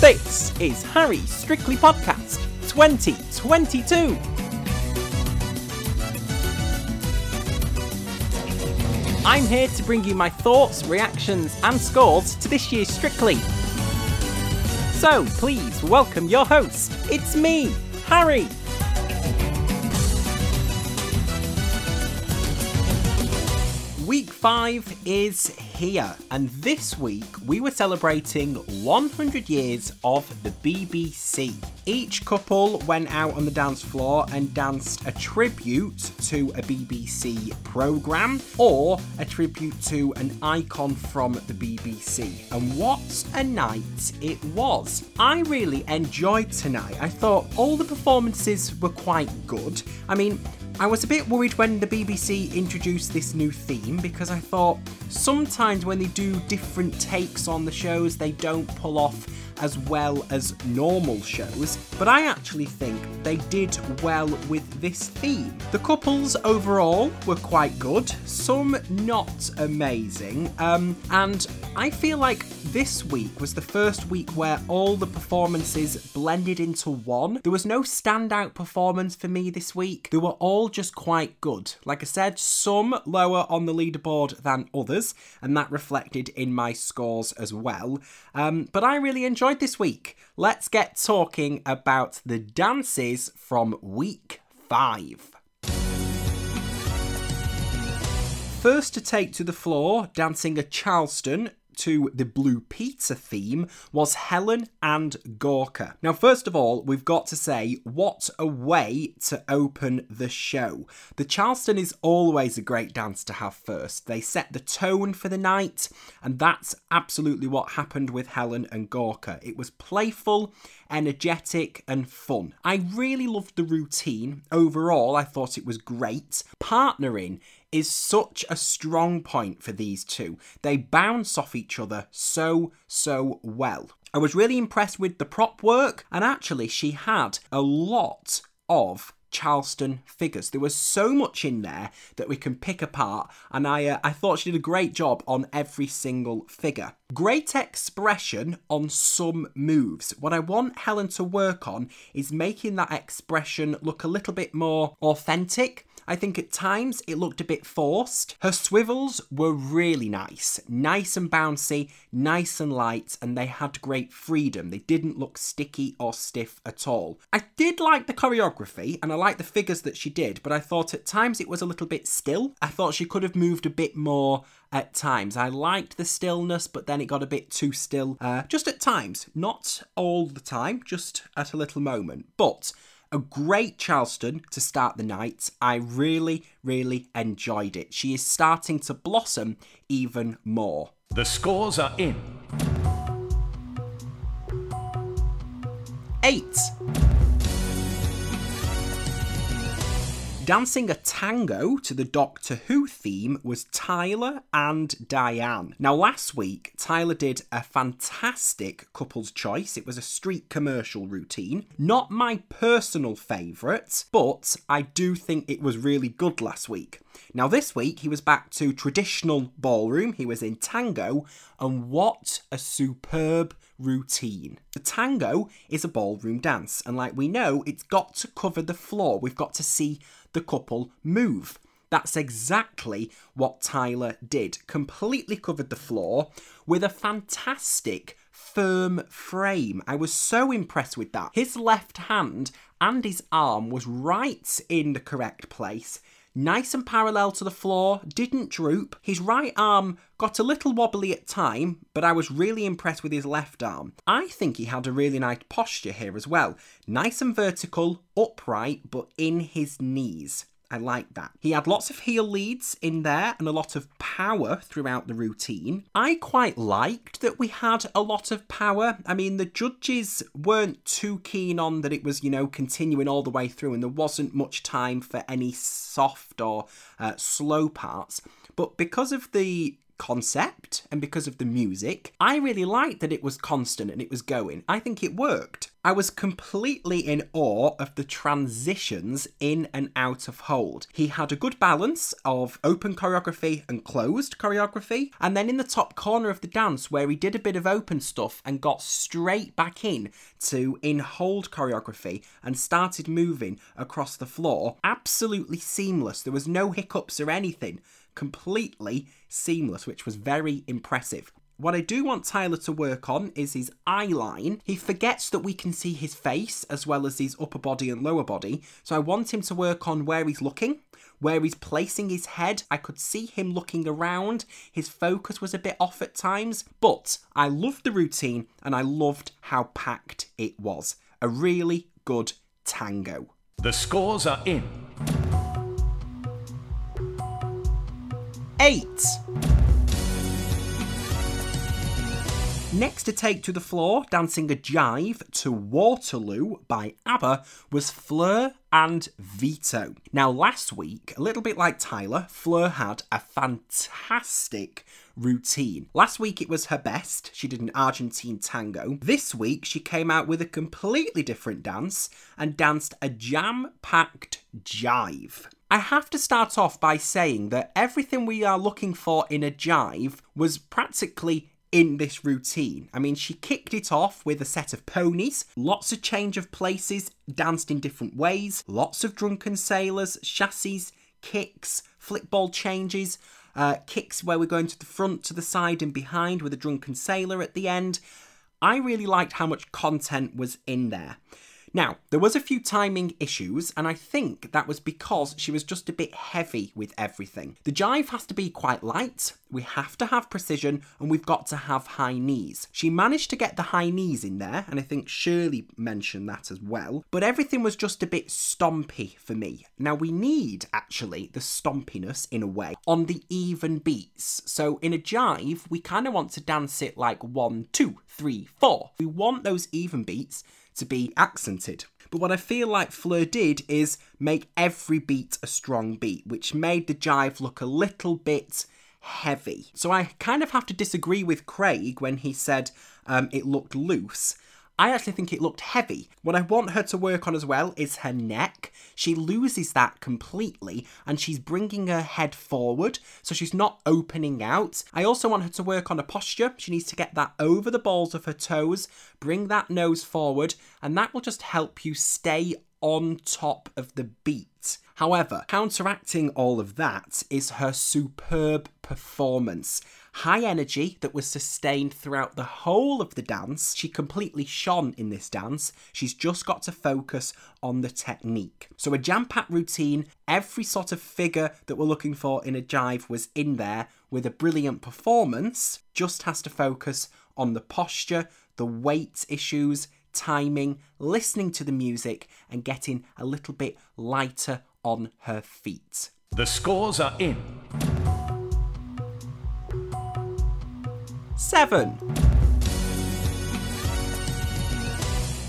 This is Harry Strictly Podcast 2022. I'm here to bring you my thoughts, reactions, and scores to this year's Strictly. So please welcome your host. It's me, Harry. Week 5 is here, and this week we were celebrating 100 years of the BBC. Each couple went out on the dance floor and danced a tribute to a BBC programme or a tribute to an icon from the BBC. And what a night it was! I really enjoyed tonight. I thought all the performances were quite good. I mean, I was a bit worried when the BBC introduced this new theme because I thought sometimes when they do different takes on the shows, they don't pull off as well as normal shows, but I actually think they did well with this theme. The couples overall were quite good, some not amazing, um, and I feel like this week was the first week where all the performances blended into one. There was no standout performance for me this week, they were all just quite good. Like I said, some lower on the leaderboard than others, and that reflected in my scores as well. Um, but I really enjoyed enjoyed this week, let's get talking about the dances from week five. First to take to the floor, dancing a Charleston, to the Blue Peter theme was Helen and Gorka. Now, first of all, we've got to say, what a way to open the show. The Charleston is always a great dance to have first. They set the tone for the night, and that's absolutely what happened with Helen and Gorka. It was playful, energetic, and fun. I really loved the routine. Overall, I thought it was great. Partnering is such a strong point for these two. They bounce off each other so, so well. I was really impressed with the prop work, and actually, she had a lot of Charleston figures. There was so much in there that we can pick apart, and I uh, I thought she did a great job on every single figure. Great expression on some moves. What I want Helen to work on is making that expression look a little bit more authentic I think at times it looked a bit forced. Her swivels were really nice, nice and bouncy, nice and light, and they had great freedom. They didn't look sticky or stiff at all. I did like the choreography and I liked the figures that she did, but I thought at times it was a little bit still. I thought she could have moved a bit more at times. I liked the stillness, but then it got a bit too still. Uh, just at times, not all the time, just at a little moment. But a great Charleston to start the night. I really, really enjoyed it. She is starting to blossom even more. The scores are in. Eight. Dancing a tango to the Doctor Who theme was Tyler and Dianne. Now, last week, Tyler did a fantastic couple's choice. It was a street commercial routine. Not my personal favourite, but I do think it was really good last week. Now, this week, he was back to traditional ballroom. He was in tango, and what a superb routine. The tango is a ballroom dance, and like we know, it's got to cover the floor. We've got to see the couple move. That's exactly what Tyler did. Completely covered the floor with a fantastic firm frame. I was so impressed with that. His left hand and his arm was right in the correct place nice and parallel to the floor, didn't droop. His right arm got a little wobbly at time, but I was really impressed with his left arm. I think he had a really nice posture here as well. Nice and vertical, upright, but in his knees. I like that. He had lots of heel leads in there and a lot of power throughout the routine. I quite liked that we had a lot of power. I mean, the judges weren't too keen on that it was, you know, continuing all the way through and there wasn't much time for any soft or uh, slow parts. But because of the concept and because of the music, I really liked that it was constant and it was going. I think it worked. I was completely in awe of the transitions in and out of hold. He had a good balance of open choreography and closed choreography, and then in the top corner of the dance where he did a bit of open stuff and got straight back in to in hold choreography and started moving across the floor, absolutely seamless. There was no hiccups or anything completely seamless, which was very impressive. What I do want Tyler to work on is his eye line. He forgets that we can see his face as well as his upper body and lower body. So I want him to work on where he's looking, where he's placing his head. I could see him looking around. His focus was a bit off at times, but I loved the routine and I loved how packed it was. A really good tango. The scores are in. Eight. Next to take to the floor, dancing a jive to Waterloo by ABBA, was Fleur and Vito. Now, last week, a little bit like Tyler, Fleur had a fantastic routine. Last week it was her best. She did an Argentine tango. This week she came out with a completely different dance and danced a jam packed jive. I have to start off by saying that everything we are looking for in a jive was practically in this routine. I mean, she kicked it off with a set of ponies, lots of change of places, danced in different ways, lots of drunken sailors, chassés, kicks, flickball changes, uh, kicks where we're going to the front, to the side, and behind with a drunken sailor at the end. I really liked how much content was in there. Now, there was a few timing issues, and I think that was because she was just a bit heavy with everything. The jive has to be quite light, we have to have precision, and we've got to have high knees. She managed to get the high knees in there, and I think Shirley mentioned that as well, but everything was just a bit stompy for me. Now, we need actually the stompiness in a way on the even beats. So, in a jive, we kind of want to dance it like one, two, three, four. We want those even beats to be accented. But what I feel like Fleur did is make every beat a strong beat, which made the jive look a little bit heavy. So I kind of have to disagree with Craig when he said um, it looked loose. I actually think it looked heavy. What I want her to work on as well is her neck. She loses that completely and she's bringing her head forward, so she's not opening out. I also want her to work on her posture. She needs to get that over the balls of her toes, bring that nose forward, and that will just help you stay on top of the beat. However, counteracting all of that is her superb performance. High energy that was sustained throughout the whole of the dance. She completely shone in this dance. She's just got to focus on the technique. So, a jam packed routine, every sort of figure that we're looking for in a jive was in there with a brilliant performance, just has to focus on the posture, the weight issues, timing, listening to the music, and getting a little bit lighter on her feet. The scores are in. Seven.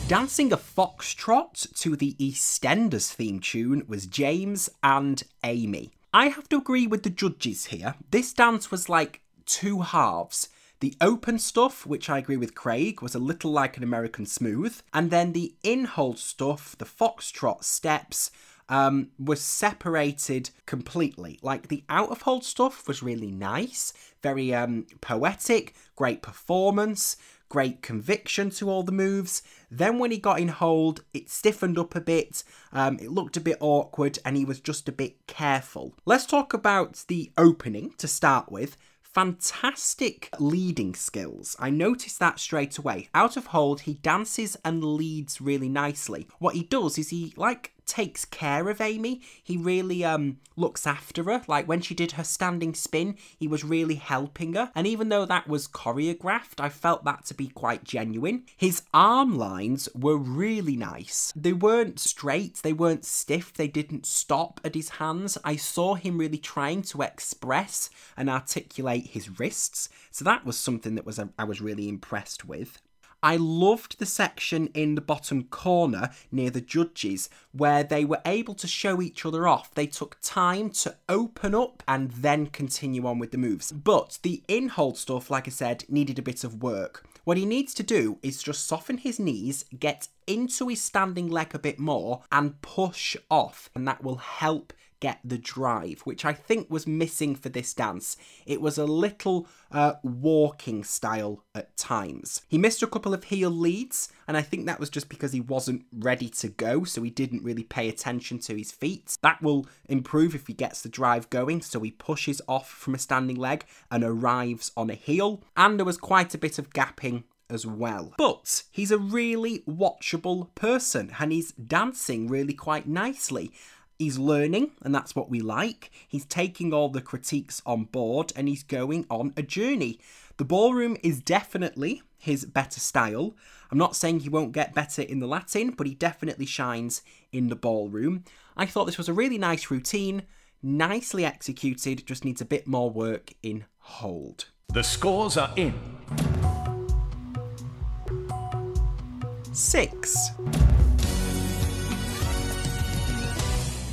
Dancing a foxtrot to the EastEnders theme tune was James and Amy. I have to agree with the judges here. This dance was like two halves. The open stuff, which I agree with Craig, was a little like an American Smooth, and then the in hold stuff, the foxtrot steps, um, was separated completely. Like the out of hold stuff was really nice, very um, poetic, great performance, great conviction to all the moves. Then when he got in hold, it stiffened up a bit, um, it looked a bit awkward, and he was just a bit careful. Let's talk about the opening to start with fantastic leading skills. I noticed that straight away. Out of hold, he dances and leads really nicely. What he does is he like takes care of Amy. He really um looks after her. Like when she did her standing spin, he was really helping her. And even though that was choreographed, I felt that to be quite genuine. His arm lines were really nice. They weren't straight, they weren't stiff, they didn't stop at his hands. I saw him really trying to express and articulate his wrists. So that was something that was I was really impressed with. I loved the section in the bottom corner near the judges where they were able to show each other off. They took time to open up and then continue on with the moves. But the in hold stuff, like I said, needed a bit of work. What he needs to do is just soften his knees, get into his standing leg a bit more, and push off, and that will help get the drive, which I think was missing for this dance. It was a little uh, walking style at times. He missed a couple of heel leads, and I think that was just because he wasn't ready to go, so he didn't really pay attention to his feet. That will improve if he gets the drive going, so he pushes off from a standing leg and arrives on a heel. And there was quite a bit of gapping as well. But he's a really watchable person and he's dancing really quite nicely. He's learning, and that's what we like. He's taking all the critiques on board and he's going on a journey. The ballroom is definitely his better style. I'm not saying he won't get better in the Latin, but he definitely shines in the ballroom. I thought this was a really nice routine, nicely executed, just needs a bit more work in hold. The scores are in. Six.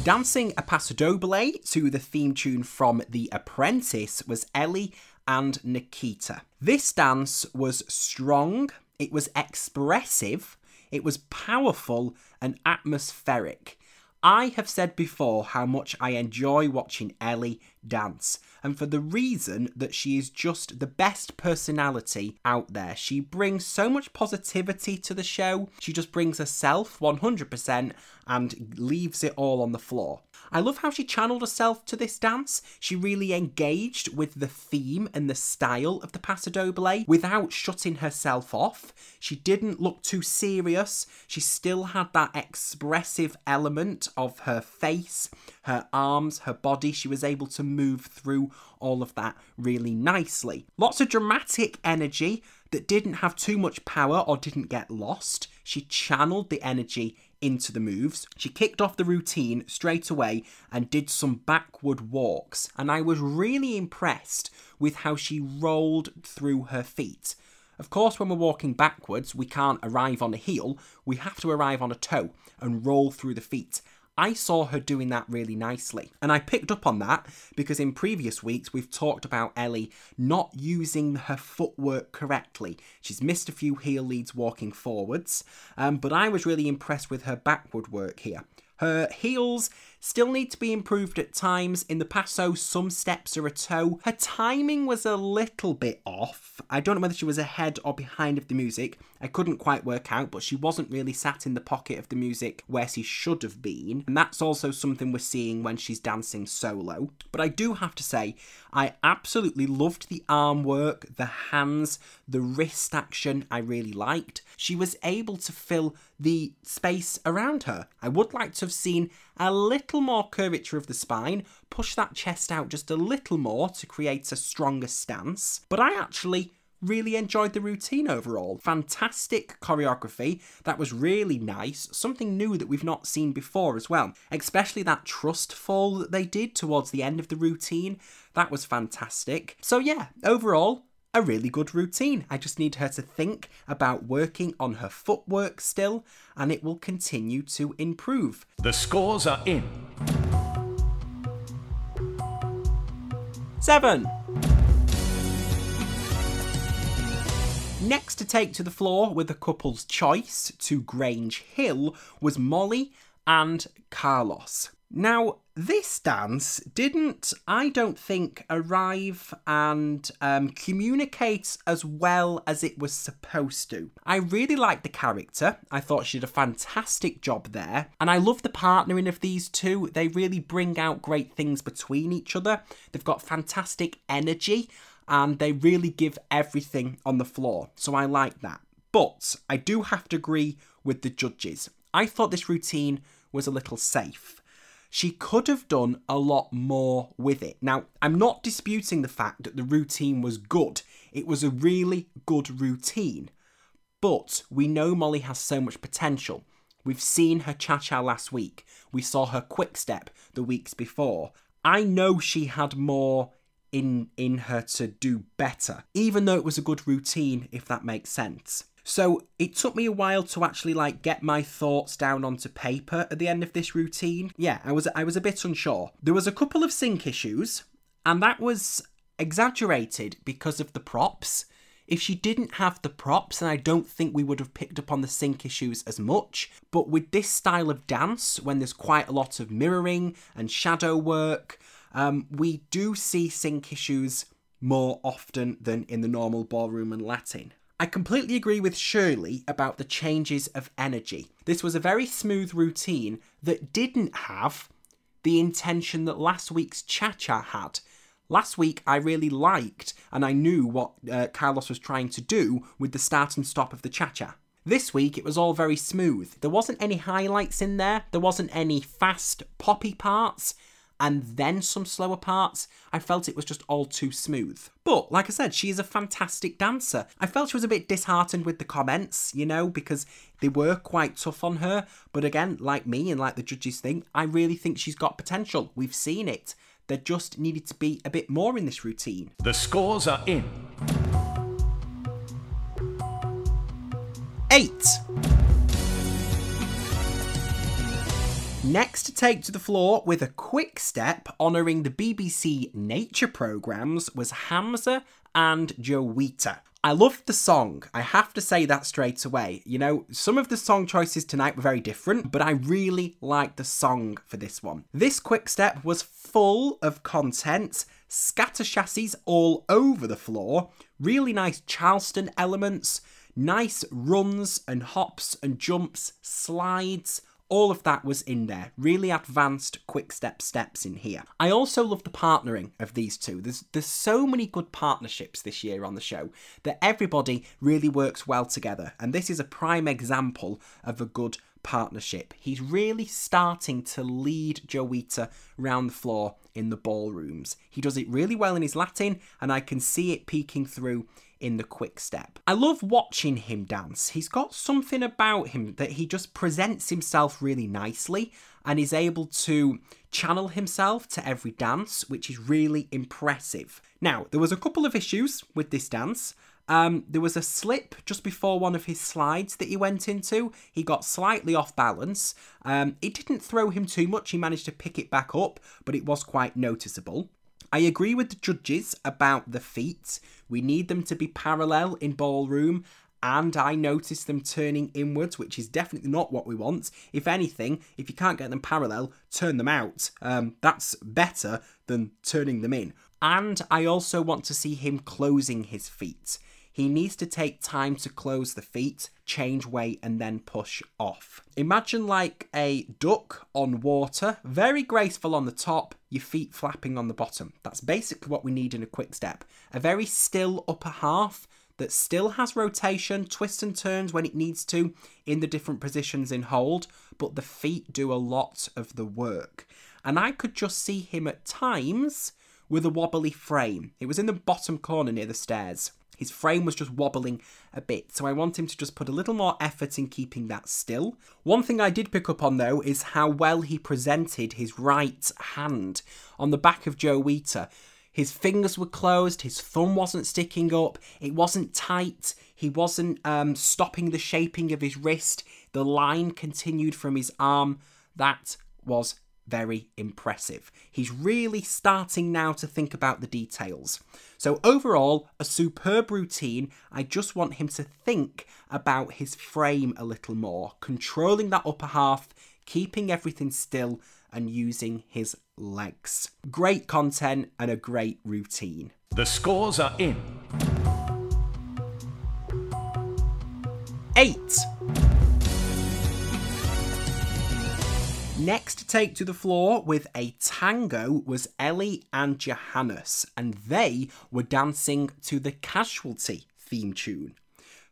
Dancing a paso doble to the theme tune from The Apprentice was Ellie and Nikita. This dance was strong, it was expressive, it was powerful and atmospheric. I have said before how much I enjoy watching Ellie dance, and for the reason that she is just the best personality out there. She brings so much positivity to the show, she just brings herself 100% and leaves it all on the floor. I love how she channeled herself to this dance. She really engaged with the theme and the style of the Paso Doble without shutting herself off. She didn't look too serious. She still had that expressive element of her face, her arms, her body. She was able to move through all of that really nicely. Lots of dramatic energy that didn't have too much power or didn't get lost. She channeled the energy into the moves. She kicked off the routine straight away and did some backward walks, and I was really impressed with how she rolled through her feet. Of course, when we're walking backwards, we can't arrive on a heel, we have to arrive on a toe and roll through the feet. I saw her doing that really nicely. And I picked up on that because in previous weeks we've talked about Ellie not using her footwork correctly. She's missed a few heel leads walking forwards, um, but I was really impressed with her backward work here. Her heels still need to be improved at times. In the paso, some steps are a toe. Her timing was a little bit off. I don't know whether she was ahead or behind of the music. I couldn't quite work out, but she wasn't really sat in the pocket of the music where she should have been. And that's also something we're seeing when she's dancing solo. But I do have to say, I absolutely loved the arm work, the hands, the wrist action, I really liked. She was able to fill the space around her. I would like to have seen a little more curvature of the spine, push that chest out just a little more to create a stronger stance. But I actually really enjoyed the routine overall. Fantastic choreography, that was really nice, something new that we've not seen before as well. Especially that trust fall that they did towards the end of the routine, that was fantastic. So, yeah, overall, a really good routine. I just need her to think about working on her footwork still, and it will continue to improve. The scores are in. Seven. Next to take to the floor with the couple's choice to Grange Hill was Molly and Carlos. Now, this dance didn't, I don't think, arrive and um, communicate as well as it was supposed to. I really liked the character. I thought she did a fantastic job there. And I love the partnering of these two. They really bring out great things between each other. They've got fantastic energy and they really give everything on the floor. So I like that. But I do have to agree with the judges. I thought this routine was a little safe she could have done a lot more with it. Now, I'm not disputing the fact that the routine was good, it was a really good routine. But we know Molly has so much potential. We've seen her cha cha last week, we saw her quick step the weeks before. I know she had more in in her to do better, even though it was a good routine, if that makes sense. So it took me a while to actually like get my thoughts down onto paper at the end of this routine. Yeah, I was I was a bit unsure. There was a couple of sync issues, and that was exaggerated because of the props. If she didn't have the props, then I don't think we would have picked up on the sync issues as much. But with this style of dance, when there's quite a lot of mirroring and shadow work, um, we do see sync issues more often than in the normal ballroom and Latin. I completely agree with Shirley about the changes of energy. This was a very smooth routine that didn't have the intention that last week's Cha Cha had. Last week, I really liked and I knew what uh, Carlos was trying to do with the start and stop of the Cha Cha. This week, it was all very smooth. There wasn't any highlights in there, there wasn't any fast, poppy parts and then some slower parts, I felt it was just all too smooth. But, like I said, she is a fantastic dancer. I felt she was a bit disheartened with the comments, you know, because they were quite tough on her. But again, like me and like the judges think, I really think she's got potential. We've seen it. There just needed to be a bit more in this routine. The scores are in. Eight. Next to take to the floor with a quick step honouring the BBC Nature programmes was Hamza and Jowita. I loved the song. I have to say that straight away. You know, some of the song choices tonight were very different, but I really liked the song for this one. This quick step was full of content, scatter chassés all over the floor, really nice Charleston elements, nice runs and hops and jumps, slides, all of that was in there. Really advanced quick step steps in here. I also love the partnering of these two. There's there's so many good partnerships this year on the show that everybody really works well together. And this is a prime example of a good partnership. He's really starting to lead Jowita round the floor in the ballrooms. He does it really well in his Latin, and I can see it peeking through in the quick step. I love watching him dance. He's got something about him that he just presents himself really nicely and is able to channel himself to every dance, which is really impressive. Now, there was a couple of issues with this dance. Um, there was a slip just before one of his slides that he went into. He got slightly off balance. Um, it didn't throw him too much. He managed to pick it back up, but it was quite noticeable. I agree with the judges about the feet. We need them to be parallel in ballroom, and I noticed them turning inwards, which is definitely not what we want. If anything, if you can't get them parallel, turn them out. Um, that's better than turning them in. And I also want to see him closing his feet. He needs to take time to close the feet, change weight, and then push off. Imagine like a duck on water, very graceful on the top, your feet flapping on the bottom. That's basically what we need in a quick step. A very still upper half that still has rotation, twists and turns when it needs to in the different positions in hold, but the feet do a lot of the work. And I could just see him at times with a wobbly frame. It was in the bottom corner near the stairs. His frame was just wobbling a bit, so I want him to just put a little more effort in keeping that still. One thing I did pick up on though is how well he presented his right hand on the back of Jowita. His fingers were closed, his thumb wasn't sticking up, it wasn't tight, he wasn't um, stopping the shaping of his wrist, the line continued from his arm. That was very impressive. He's really starting now to think about the details. So, overall, a superb routine. I just want him to think about his frame a little more, controlling that upper half, keeping everything still, and using his legs. Great content and a great routine. The scores are in. Eight. Next to take to the floor with a tango was Ellie and Johannes, and they were dancing to the Casualty theme tune.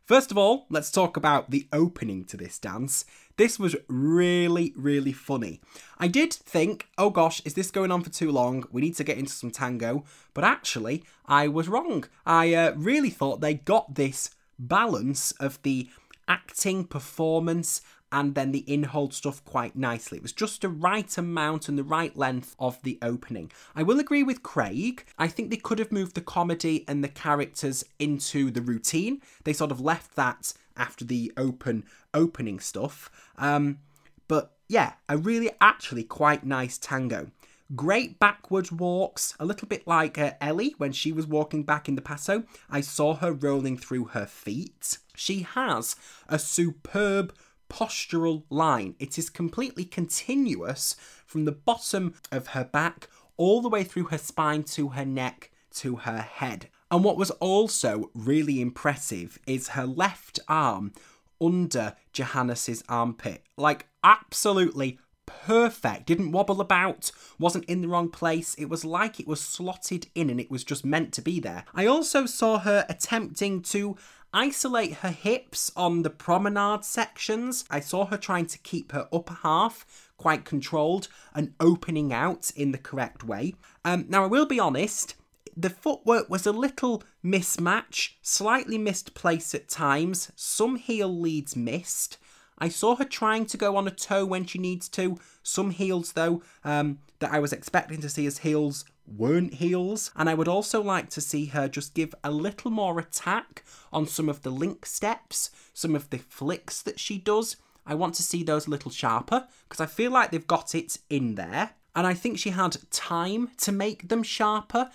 First of all, let's talk about the opening to this dance. This was really, really funny. I did think, oh gosh, is this going on for too long? We need to get into some tango. But actually, I was wrong. I uh, really thought they got this balance of the acting, performance, and then the in-hold stuff quite nicely. It was just the right amount and the right length of the opening. I will agree with Craig. I think they could have moved the comedy and the characters into the routine. They sort of left that after the open opening stuff. Um, but yeah, a really actually quite nice tango. Great backwards walks, a little bit like uh, Ellie when she was walking back in the Paso. I saw her rolling through her feet. She has a superb postural line. It is completely continuous from the bottom of her back all the way through her spine to her neck to her head. And what was also really impressive is her left arm under Johannes's armpit. Like, absolutely perfect. Didn't wobble about, wasn't in the wrong place. It was like it was slotted in and it was just meant to be there. I also saw her attempting to isolate her hips on the promenade sections. I saw her trying to keep her upper half quite controlled and opening out in the correct way. Um, now, I will be honest, the footwork was a little mismatch, slightly misplaced at times, some heel leads missed. I saw her trying to go on a toe when she needs to. Some heels, though, um, that I was expecting to see as heels weren't heels. And I would also like to see her just give a little more attack on some of the link steps, some of the flicks that she does. I want to see those a little sharper because I feel like they've got it in there. And I think she had time to make them sharper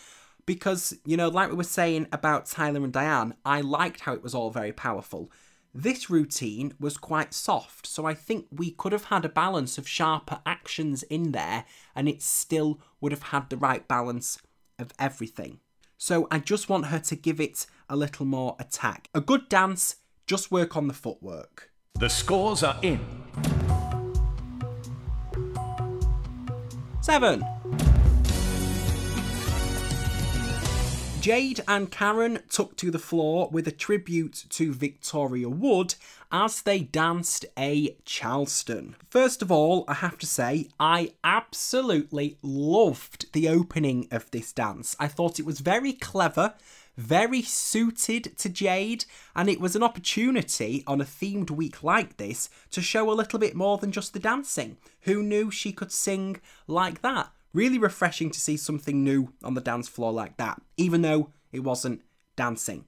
because, you know, like we were saying about Tyler and Dianne, I liked how it was all very powerful. This routine was quite soft, so I think we could have had a balance of sharper actions in there and it still would have had the right balance of everything. So I just want her to give it a little more attack. A good dance, just work on the footwork. The scores are in. Seven. Jade and Karen took to the floor with a tribute to Victoria Wood as they danced a Charleston. First of all, I have to say, I absolutely loved the opening of this dance. I thought it was very clever, very suited to Jade, and it was an opportunity on a themed week like this to show a little bit more than just the dancing. Who knew she could sing like that? Really refreshing to see something new on the dance floor like that, even though it wasn't dancing.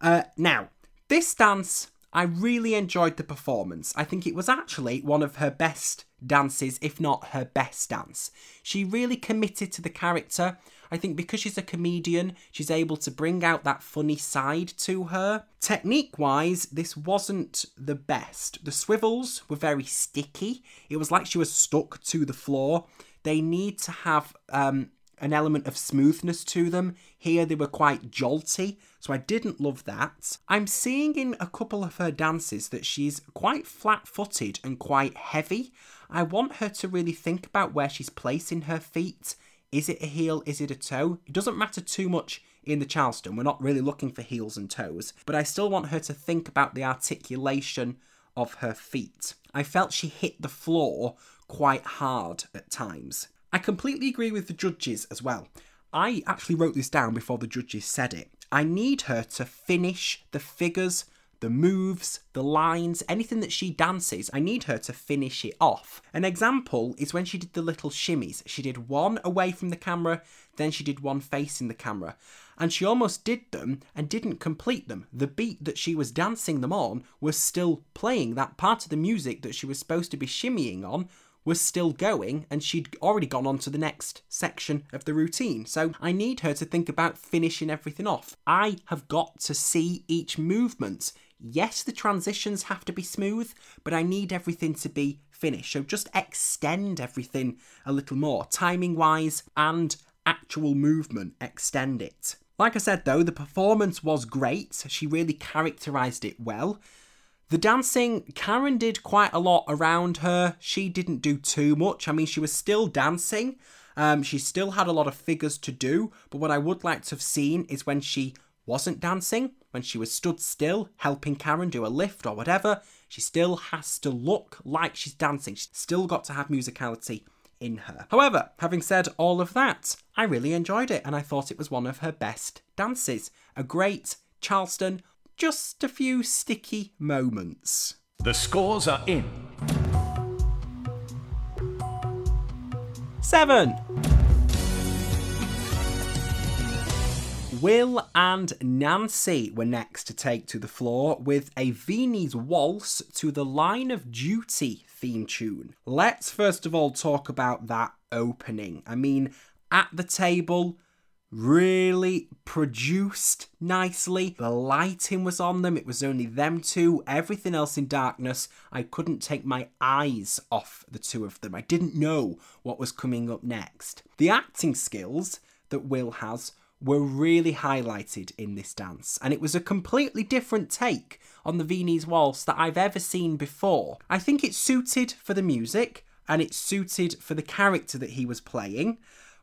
Uh, now, this dance, I really enjoyed the performance. I think it was actually one of her best dances, if not her best dance. She really committed to the character. I think because she's a comedian, she's able to bring out that funny side to her. Technique wise, this wasn't the best. The swivels were very sticky. It was like she was stuck to the floor. They need to have um, an element of smoothness to them. Here they were quite jolty, so I didn't love that. I'm seeing in a couple of her dances that she's quite flat footed and quite heavy. I want her to really think about where she's placing her feet. Is it a heel? Is it a toe? It doesn't matter too much in the Charleston. We're not really looking for heels and toes, but I still want her to think about the articulation of her feet. I felt she hit the floor quite hard at times. I completely agree with the judges as well. I actually wrote this down before the judges said it. I need her to finish the figures, the moves, the lines, anything that she dances, I need her to finish it off. An example is when she did the little shimmies. She did one away from the camera, then she did one facing the camera. And she almost did them and didn't complete them. The beat that she was dancing them on was still playing. That part of the music that she was supposed to be shimmying on was still going and she'd already gone on to the next section of the routine. So I need her to think about finishing everything off. I have got to see each movement. Yes, the transitions have to be smooth, but I need everything to be finished. So just extend everything a little more, timing wise and actual movement, extend it. Like I said though, the performance was great. She really characterized it well. The dancing, Karen did quite a lot around her. She didn't do too much. I mean, she was still dancing. Um, she still had a lot of figures to do. But what I would like to have seen is when she wasn't dancing, when she was stood still, helping Karen do a lift or whatever, she still has to look like she's dancing. She's still got to have musicality in her. However, having said all of that, I really enjoyed it and I thought it was one of her best dances. A great Charleston just a few sticky moments. The scores are in. Seven. Will and Nancy were next to take to the floor with a Viennese waltz to the Line of Duty theme tune. Let's first of all talk about that opening. I mean, at the table, really produced nicely. The lighting was on them, it was only them two, everything else in darkness. I couldn't take my eyes off the two of them. I didn't know what was coming up next. The acting skills that Will has were really highlighted in this dance, and it was a completely different take on the Viennese Waltz that I've ever seen before. I think it suited for the music and it suited for the character that he was playing,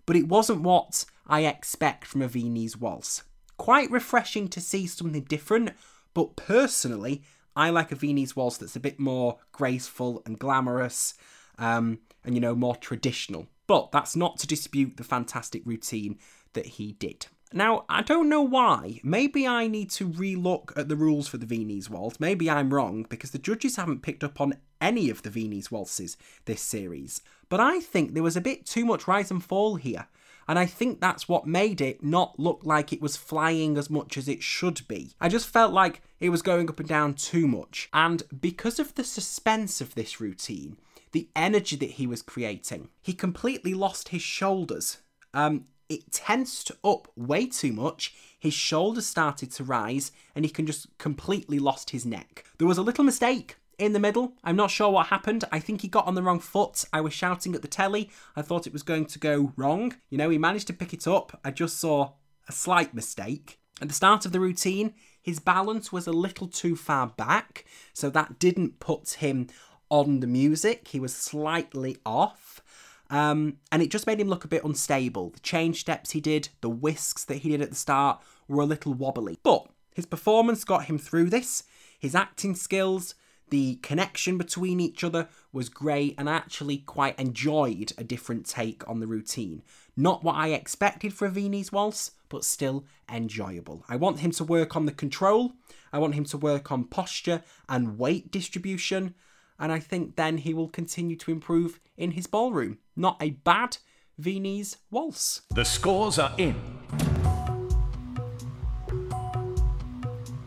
but it wasn't what I expect from a Viennese Waltz. Quite refreshing to see something different, but personally, I like a Viennese Waltz that's a bit more graceful and glamorous um, and, you know, more traditional. But that's not to dispute the fantastic routine that he did. Now, I don't know why. Maybe I need to relook at the rules for the Viennese Waltz. Maybe I'm wrong because the judges haven't picked up on any of the Viennese waltzes this series. But I think there was a bit too much rise and fall here. And I think that's what made it not look like it was flying as much as it should be. I just felt like it was going up and down too much. And because of the suspense of this routine, the energy that he was creating, he completely lost his shoulders. Um, it tensed up way too much. His shoulders started to rise, and he can just completely lost his neck. There was a little mistake in the middle. I'm not sure what happened. I think he got on the wrong foot. I was shouting at the telly. I thought it was going to go wrong. You know, he managed to pick it up. I just saw a slight mistake. At the start of the routine, his balance was a little too far back, so that didn't put him on the music. He was slightly off. Um, and it just made him look a bit unstable. The change steps he did, the whisks that he did at the start were a little wobbly. But his performance got him through this. His acting skills, the connection between each other was great, and I actually quite enjoyed a different take on the routine. Not what I expected for a Viennese waltz, but still enjoyable. I want him to work on the control, I want him to work on posture and weight distribution, and I think then he will continue to improve in his ballroom. Not a bad Viennese waltz. The scores are in.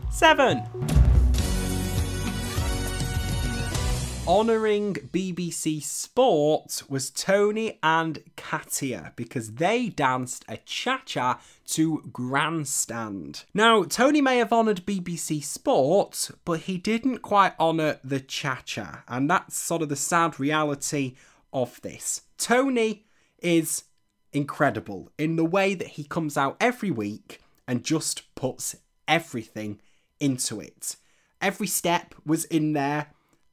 Seven. Honouring BBC Sport was Tony and Katya because they danced a cha cha to Grandstand. Now, Tony may have honoured BBC Sport, but he didn't quite honour the cha cha, and that's sort of the sad reality of this. Tony is incredible in the way that he comes out every week and just puts everything into it. Every step was in there.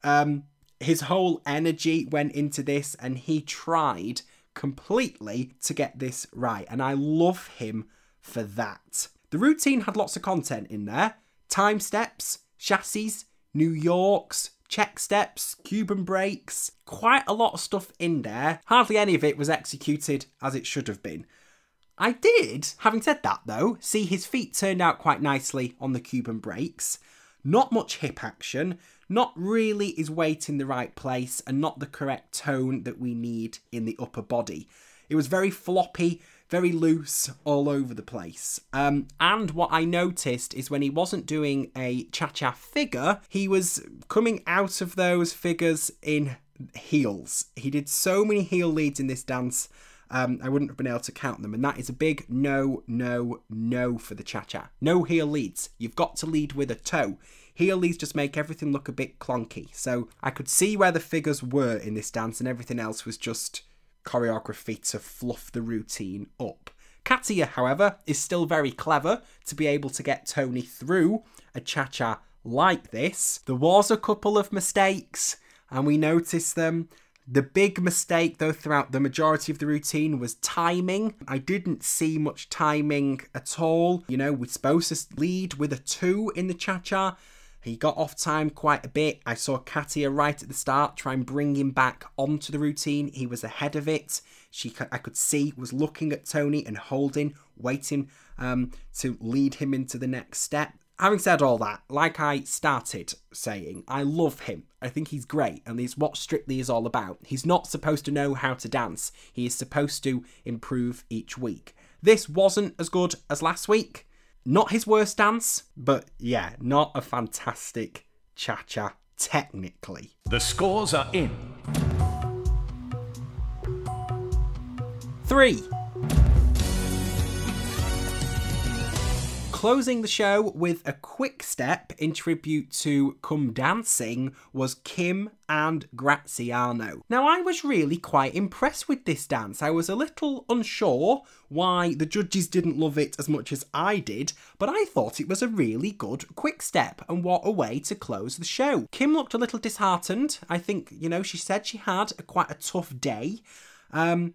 Um, his whole energy went into this and he tried completely to get this right. And I love him for that. The routine had lots of content in there time steps, chassés, New Yorks, check steps, Cuban breaks, quite a lot of stuff in there. Hardly any of it was executed as it should have been. I did, having said that though, see his feet turned out quite nicely on the Cuban breaks. Not much hip action, not really is weight in the right place and not the correct tone that we need in the upper body. It was very floppy, very loose, all over the place. Um, and what I noticed is when he wasn't doing a cha cha figure, he was coming out of those figures in heels. He did so many heel leads in this dance. Um, I wouldn't have been able to count them, and that is a big no, no, no for the cha cha. No heel leads. You've got to lead with a toe. Heel leads just make everything look a bit clunky. So I could see where the figures were in this dance, and everything else was just choreography to fluff the routine up. Katya, however, is still very clever to be able to get Tony through a cha cha like this. There was a couple of mistakes, and we noticed them. The big mistake, though, throughout the majority of the routine was timing. I didn't see much timing at all. You know, we're supposed to lead with a two in the cha cha. He got off time quite a bit. I saw Katya right at the start try and bring him back onto the routine. He was ahead of it. She, I could see, was looking at Tony and holding, waiting um, to lead him into the next step. Having said all that, like I started saying, I love him. I think he's great, and he's what Strictly is all about. He's not supposed to know how to dance, he is supposed to improve each week. This wasn't as good as last week. Not his worst dance, but yeah, not a fantastic cha cha technically. The scores are in. three. Closing the show with a quick step in tribute to Come Dancing was Kim and Graziano. Now, I was really quite impressed with this dance. I was a little unsure why the judges didn't love it as much as I did, but I thought it was a really good quick step, and what a way to close the show. Kim looked a little disheartened. I think, you know, she said she had a, quite a tough day. Um,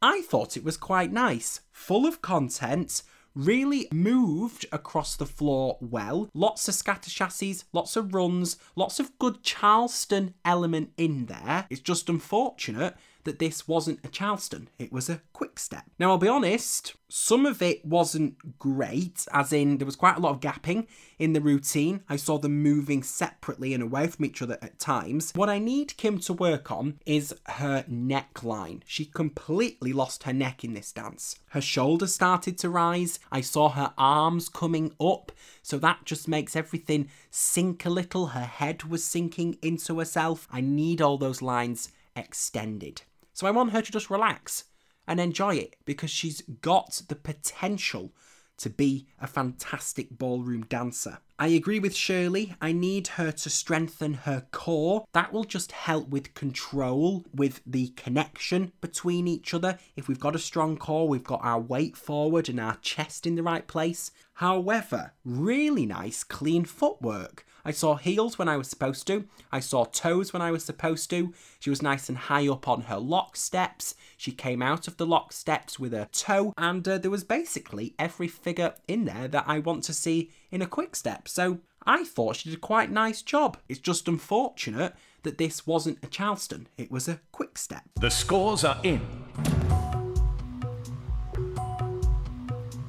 I thought it was quite nice, full of content really moved across the floor well. Lots of scatter chassés, lots of runs, lots of good Charleston element in there. It's just unfortunate that this wasn't a Charleston, it was a quick step. Now, I'll be honest, some of it wasn't great, as in there was quite a lot of gapping in the routine. I saw them moving separately and away from each other at times. What I need Kim to work on is her neckline. She completely lost her neck in this dance. Her shoulders started to rise. I saw her arms coming up, so that just makes everything sink a little. Her head was sinking into herself. I need all those lines extended. So I want her to just relax and enjoy it because she's got the potential to be a fantastic ballroom dancer. I agree with Shirley. I need her to strengthen her core. That will just help with control, with the connection between each other. If we've got a strong core, we've got our weight forward and our chest in the right place. However, really nice, clean footwork. I saw heels when I was supposed to. I saw toes when I was supposed to. She was nice and high up on her lock steps. She came out of the lock steps with a toe, and uh, there was basically every figure in there that I want to see in a quick step. So I thought she did a quite nice job. It's just unfortunate that this wasn't a Charleston, it was a quick step. The scores are in.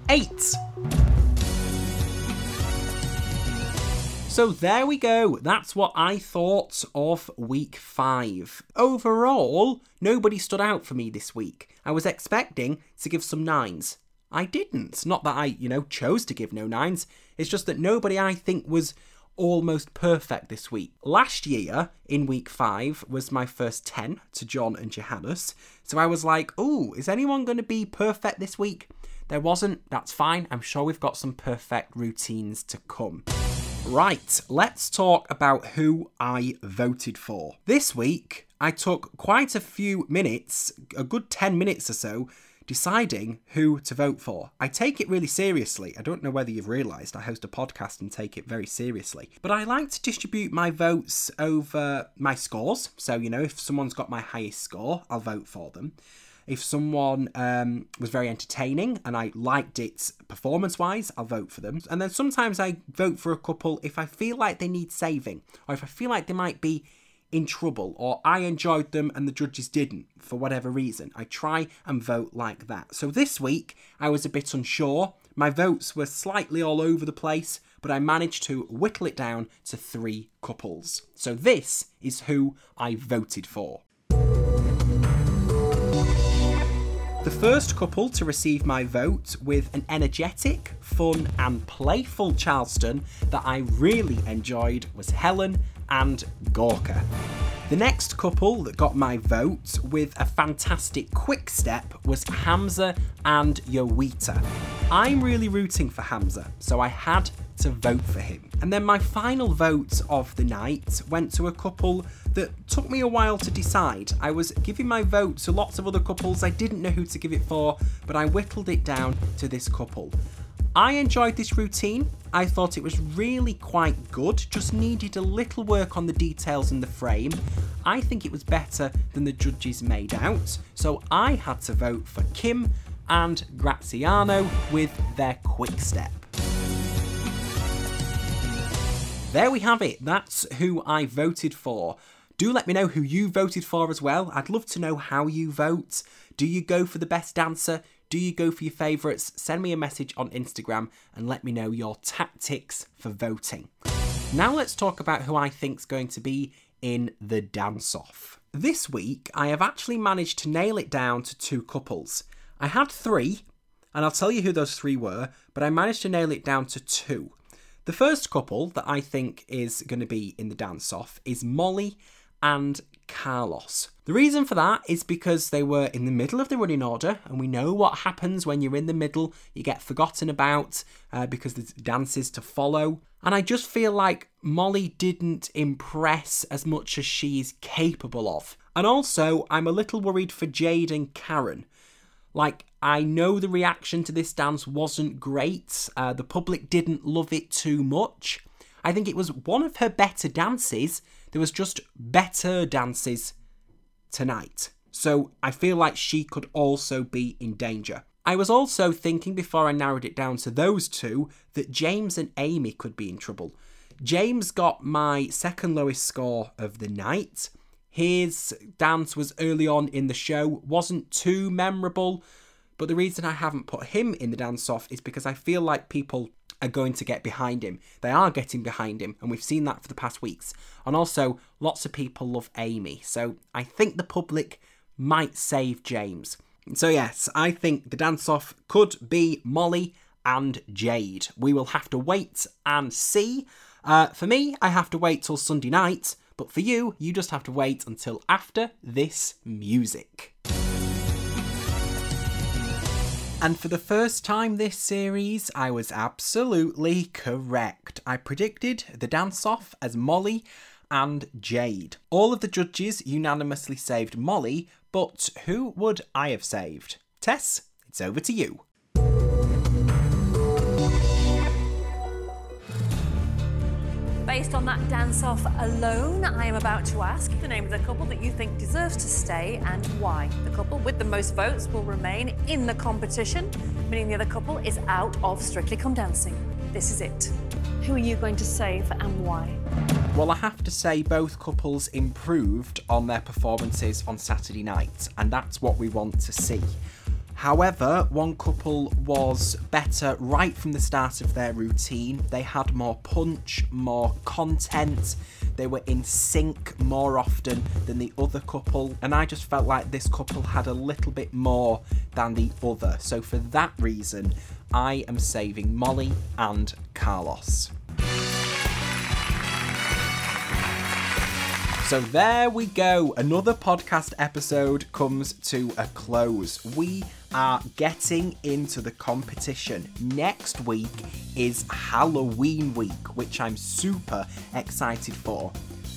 Eight. So there we go. That's what I thought of week five. Overall, nobody stood out for me this week. I was expecting to give some nines. I didn't. Not that I, you know, chose to give no nines. It's just that nobody I think was almost perfect this week. Last year, in week five, was my first 10 to John and Johannes. So I was like, oh, is anyone going to be perfect this week? There wasn't. That's fine. I'm sure we've got some perfect routines to come. Right, let's talk about who I voted for. This week, I took quite a few minutes, a good 10 minutes or so, deciding who to vote for. I take it really seriously. I don't know whether you've realised I host a podcast and take it very seriously. But I like to distribute my votes over my scores. So, you know, if someone's got my highest score, I'll vote for them if someone um, was very entertaining and I liked it performance wise, I'll vote for them. And then sometimes I vote for a couple if I feel like they need saving or if I feel like they might be in trouble or I enjoyed them and the judges didn't for whatever reason. I try and vote like that. So this week I was a bit unsure. My votes were slightly all over the place, but I managed to whittle it down to three couples. So this is who I voted for. The first couple to receive my vote with an energetic, fun, and playful Charleston that I really enjoyed was Helen and Gorka. The next couple that got my vote with a fantastic quick step was Hamza and Jowita. I'm really rooting for Hamza, so I had to vote for him. And then my final vote of the night went to a couple that took me a while to decide. I was giving my vote to lots of other couples, I didn't know who to give it for, but I whittled it down to this couple. I enjoyed this routine. I thought it was really quite good, just needed a little work on the details in the frame. I think it was better than the judges made out, so I had to vote for Kim and Graziano with their quick step. There we have it. That's who I voted for. Do let me know who you voted for as well. I'd love to know how you vote. Do you go for the best dancer? Do you go for your favourites? Send me a message on Instagram and let me know your tactics for voting. Now let's talk about who I think's going to be in the dance off. This week, I have actually managed to nail it down to two couples. I had three, and I'll tell you who those three were, but I managed to nail it down to two. The first couple that I think is going to be in the dance off is Molly and Carlos. The reason for that is because they were in the middle of the running order, and we know what happens when you're in the middle. You get forgotten about uh, because there's dances to follow. And I just feel like Molly didn't impress as much as she's capable of. And also, I'm a little worried for Jade and Karen. Like, I know the reaction to this dance wasn't great, uh, the public didn't love it too much. I think it was one of her better dances. There was just better dances tonight. So I feel like she could also be in danger. I was also thinking before I narrowed it down to those two that James and Amy could be in trouble. James got my second lowest score of the night. His dance was early on in the show, wasn't too memorable, but the reason I haven't put him in the dance off is because I feel like people are going to get behind him. They are getting behind him, and we've seen that for the past weeks. And also, lots of people love Amy, so I think the public might save James. So, yes, I think the dance off could be Molly and Jade. We will have to wait and see. Uh, for me, I have to wait till Sunday night, but for you, you just have to wait until after this music. And for the first time this series, I was absolutely correct. I predicted the dance off as Molly and Jade. All of the judges unanimously saved Molly, but who would I have saved? Tess, it's over to you. Based on that dance off alone, I am about to ask the name of the couple that you think deserves to stay and why. The couple with the most votes will remain in the competition, meaning the other couple is out of Strictly Come Dancing. This is it. Who are you going to save and why? Well, I have to say, both couples improved on their performances on Saturday night, and that's what we want to see. However, one couple was better right from the start of their routine. They had more punch, more content, they were in sync more often than the other couple, and I just felt like this couple had a little bit more than the other. So, for that reason, I am saving Molly and Carlos. So there we go. Another podcast episode comes to a close. We are getting into the competition. Next week is Halloween week, which I'm super excited for.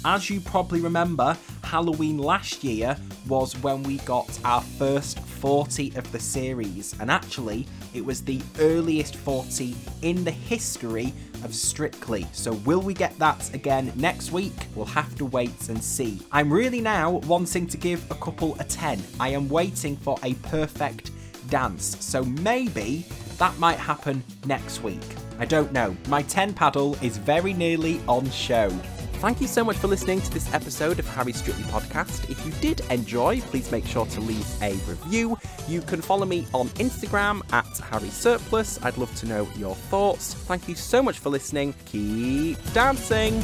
As you probably remember, Halloween last year was when we got our first 40 of the series, and actually, it was the earliest 40 in the history of Strictly. So, will we get that again next week? We'll have to wait and see. I'm really now wanting to give a couple a 10. I am waiting for a perfect dance, so maybe that might happen next week. I don't know. My 10 paddle is very nearly on show. Thank you so much for listening to this episode of Harry Strictly Podcast. If you did enjoy, please make sure to leave a review. You can follow me on Instagram at Harry Surplus. I'd love to know your thoughts. Thank you so much for listening. Keep dancing.